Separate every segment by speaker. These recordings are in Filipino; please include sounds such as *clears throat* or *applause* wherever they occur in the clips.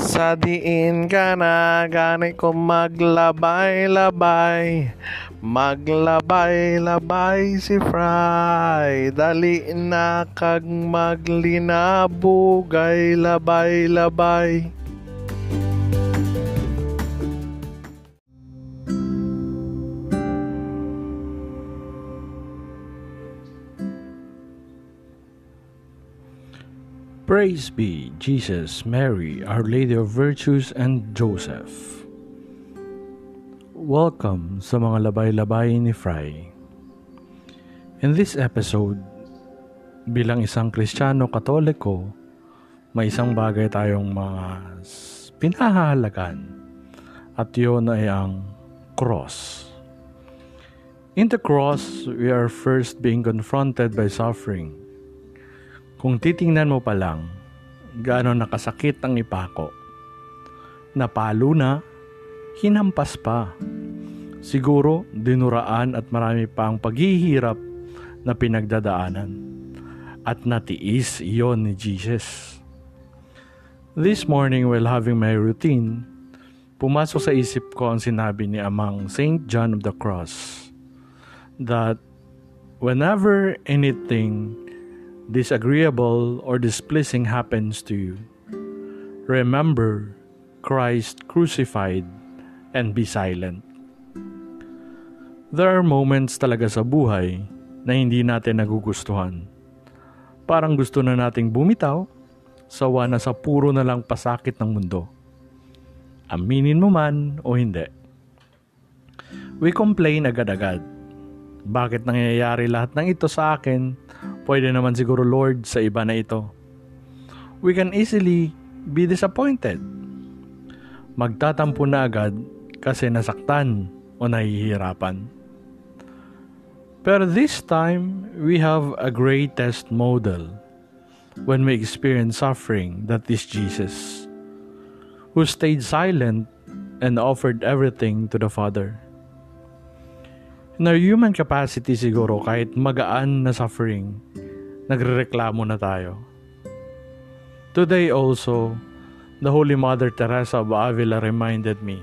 Speaker 1: Sa diin ka na gani ko maglabay-labay. Maglabay-labay si Fry. Dali na kag maglinabugay labay-labay
Speaker 2: Praise be Jesus, Mary, Our Lady of Virtues, and Joseph. Welcome sa mga labay-labay ni Fry. In this episode, bilang isang Kristiyano Katoliko, may isang bagay tayong mga pinahahalagan at yun ay ang cross. In the cross, we are first being confronted by suffering – kung titingnan mo pa lang, gaano nakasakit ang ipako. Napalo na, hinampas pa. Siguro dinuraan at marami pa ang paghihirap na pinagdadaanan. At natiis iyon ni Jesus. This morning while having my routine, pumasok sa isip ko ang sinabi ni amang St. John of the Cross that whenever anything disagreeable or displeasing happens to you, remember Christ crucified and be silent. There are moments talaga sa buhay na hindi natin nagugustuhan. Parang gusto na nating bumitaw, sawa na sa puro na lang pasakit ng mundo. Aminin mo man o hindi. We complain agad-agad. Bakit nangyayari lahat ng ito sa akin Pwede naman siguro Lord sa iba na ito. We can easily be disappointed. Magtatampo na agad kasi nasaktan o nahihirapan. Pero this time, we have a greatest model when we experience suffering that is Jesus, who stayed silent and offered everything to the Father. In our human capacity siguro kahit magaan na suffering, nagrereklamo na tayo. Today also, the Holy Mother Teresa of Avila reminded me,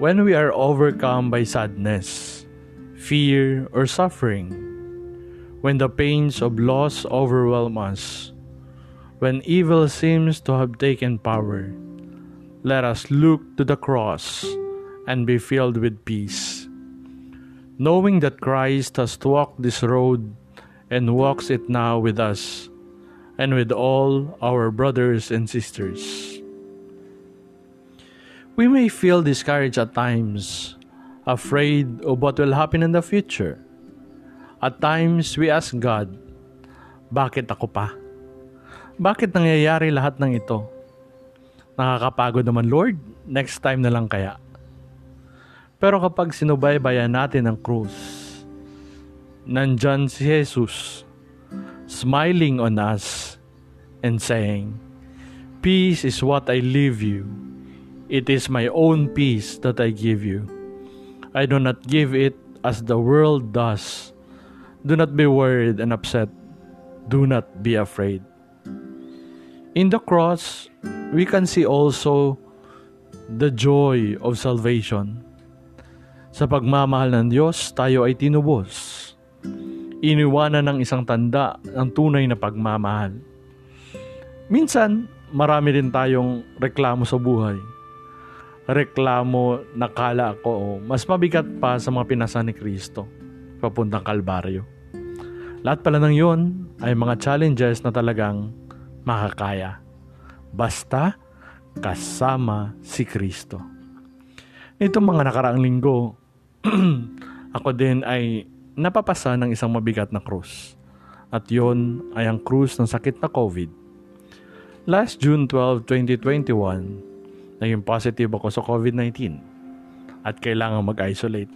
Speaker 2: when we are overcome by sadness, fear, or suffering, when the pains of loss overwhelm us, when evil seems to have taken power, let us look to the cross and be filled with peace knowing that Christ has walked this road and walks it now with us and with all our brothers and sisters. We may feel discouraged at times, afraid of what will happen in the future. At times, we ask God, Bakit ako pa? Bakit nangyayari lahat ng ito? Nakakapagod naman, Lord. Next time na lang kaya. Pero kapag sinubaybayan natin ang krus, nandyan si Jesus, smiling on us and saying, Peace is what I leave you. It is my own peace that I give you. I do not give it as the world does. Do not be worried and upset. Do not be afraid. In the cross, we can see also the joy of salvation sa pagmamahal ng Diyos, tayo ay tinubos. Iniwanan ng isang tanda ang tunay na pagmamahal. Minsan, marami rin tayong reklamo sa buhay. Reklamo na kala ko mas mabigat pa sa mga pinasa ni Kristo papuntang Kalbaryo. Lahat pala ng yon ay mga challenges na talagang makakaya. Basta kasama si Kristo. Itong mga nakaraang linggo, *clears throat* ako din ay napapasa ng isang mabigat na krus. At yon ay ang krus ng sakit na COVID. Last June 12, 2021, naging positive ako sa COVID-19 at kailangan mag-isolate.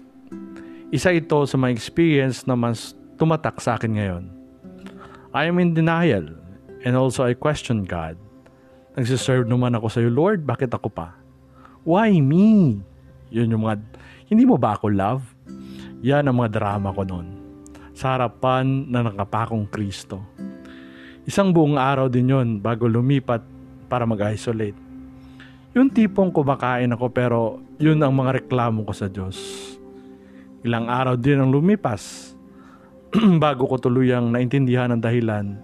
Speaker 2: Isa ito sa mga experience na mas tumatak sa akin ngayon. I am in denial and also I question God. Nagsiserve naman ako sa iyo, Lord, bakit ako pa? Why me? Yun yung mga hindi mo ba ako love? Yan ang mga drama ko noon. Sa harapan na nakapakong Kristo. Isang buong araw din yon bago lumipat para mag-isolate. Yung tipong kumakain ako pero yun ang mga reklamo ko sa Diyos. Ilang araw din ang lumipas *clears throat* bago ko tuluyang naintindihan ang dahilan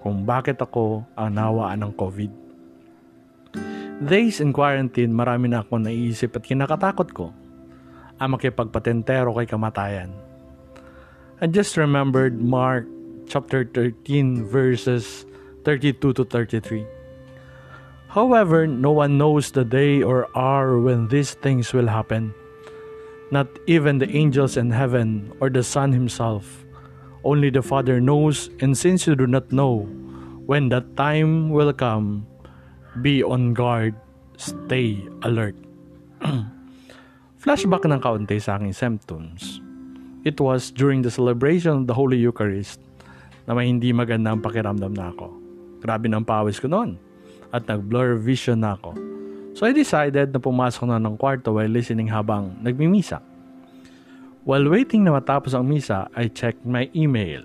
Speaker 2: kung bakit ako ang nawaan ng COVID. Days in quarantine, marami na akong naiisip at kinakatakot ko ang makipagpatentero kay kamatayan. I just remembered Mark chapter 13 verses 32 to 33. However, no one knows the day or hour when these things will happen. Not even the angels in heaven or the Son himself. Only the Father knows, and since you do not know when that time will come, be on guard, stay alert. *clears throat* Flashback ng kaunti sa aking symptoms. It was during the celebration of the Holy Eucharist na may hindi maganda ang pakiramdam na ako. Grabe ng pawis ko noon at nag-blur vision na ako. So I decided na pumasok na ng kwarto while listening habang nagmimisa. While waiting na matapos ang misa, I checked my email.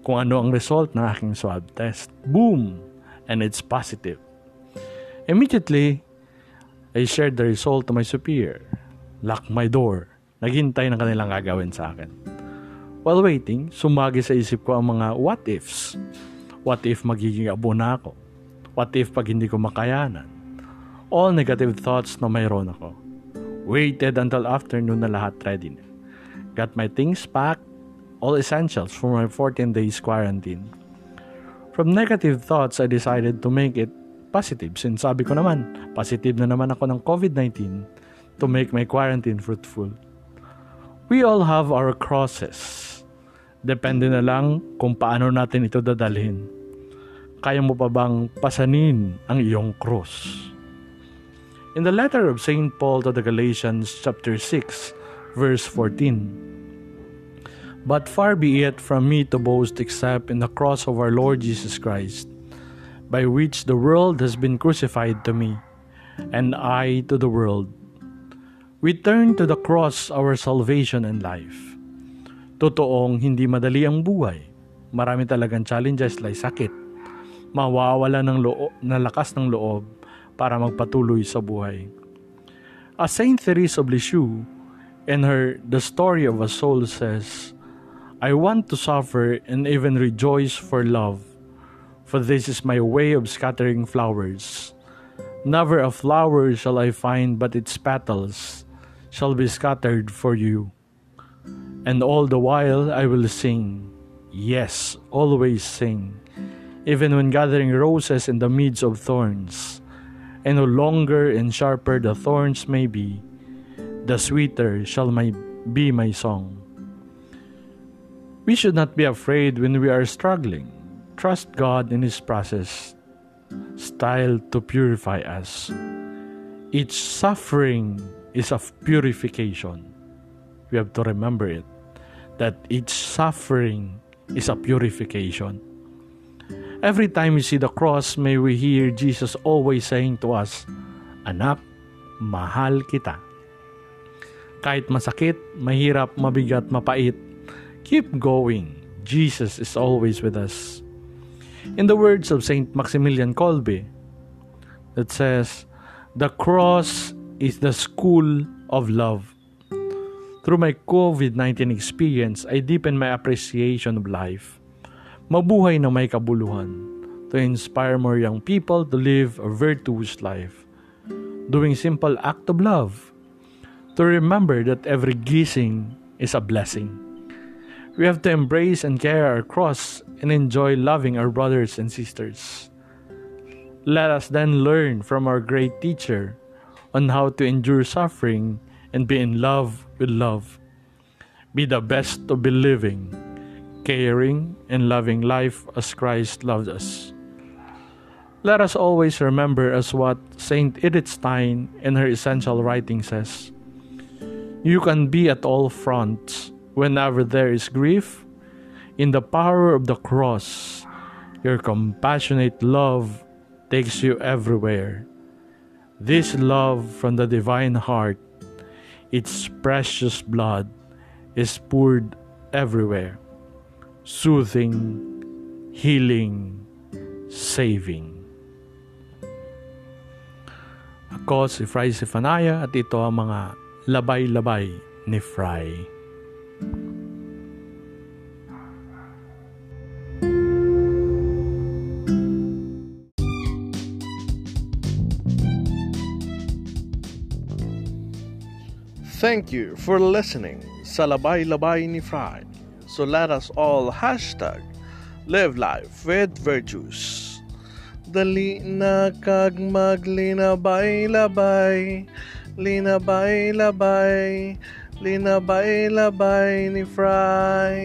Speaker 2: Kung ano ang result ng aking swab test. Boom! And it's positive. Immediately, I shared the result to my superior. Lock my door. Naghintay ng kanilang gagawin sa akin. While waiting, sumagi sa isip ko ang mga what ifs. What if magiging abo na ako? What if pag hindi ko makayanan? All negative thoughts na mayroon ako. Waited until afternoon na lahat ready na. Got my things packed, all essentials for my 14 days quarantine. From negative thoughts, I decided to make it positive since sabi ko naman, positive na naman ako ng COVID-19 to make my quarantine fruitful. We all have our crosses. Depende na lang kung paano natin ito dadalhin kaya mo pa bang pasanin ang iyong cross? In the letter of St. Paul to the Galatians chapter 6 verse 14 But far be it from me to boast except in the cross of our Lord Jesus Christ by which the world has been crucified to me and I to the world We turn to the cross our salvation and life. Totoong hindi madali ang buhay. Marami talagang challenges like sakit, mawawala ng loob, na lakas ng loob para magpatuloy sa buhay. As Saint Therese of Lisieux, in her The Story of a Soul says, I want to suffer and even rejoice for love, for this is my way of scattering flowers. Never a flower shall I find but its petals shall be scattered for you. And all the while I will sing, yes, always sing even when gathering roses in the midst of thorns. And no longer and sharper the thorns may be, the sweeter shall my, be my song. We should not be afraid when we are struggling. Trust God in His process, style to purify us. Each suffering is of purification. We have to remember it that each suffering is a purification. Every time we see the cross, may we hear Jesus always saying to us, Anak, mahal kita. Kahit masakit, mahirap, mabigat, mapait, keep going. Jesus is always with us. In the words of Saint Maximilian Kolbe, that says, The cross is the school of love. Through my COVID 19 experience, I deepen my appreciation of life mabuhay na may kabuluhan, to inspire more young people to live a virtuous life, doing simple act of love, to remember that every gising is a blessing. We have to embrace and carry our cross and enjoy loving our brothers and sisters. Let us then learn from our great teacher on how to endure suffering and be in love with love. Be the best to be living caring, and loving life as Christ loved us. Let us always remember as what Saint Edith Stein in her essential writing says You can be at all fronts whenever there is grief. In the power of the cross, your compassionate love takes you everywhere. This love from the divine heart, its precious blood, is poured everywhere soothing, healing, saving.
Speaker 3: Ako si Fry Sifanaya at ito ang mga labay-labay ni Fry.
Speaker 2: Thank you for listening sa Labay Labay ni Fry. So let us all hashtag live life with virtues. Dali na kag maglinabay-labay, linabay-labay, linabay-labay ni Fry.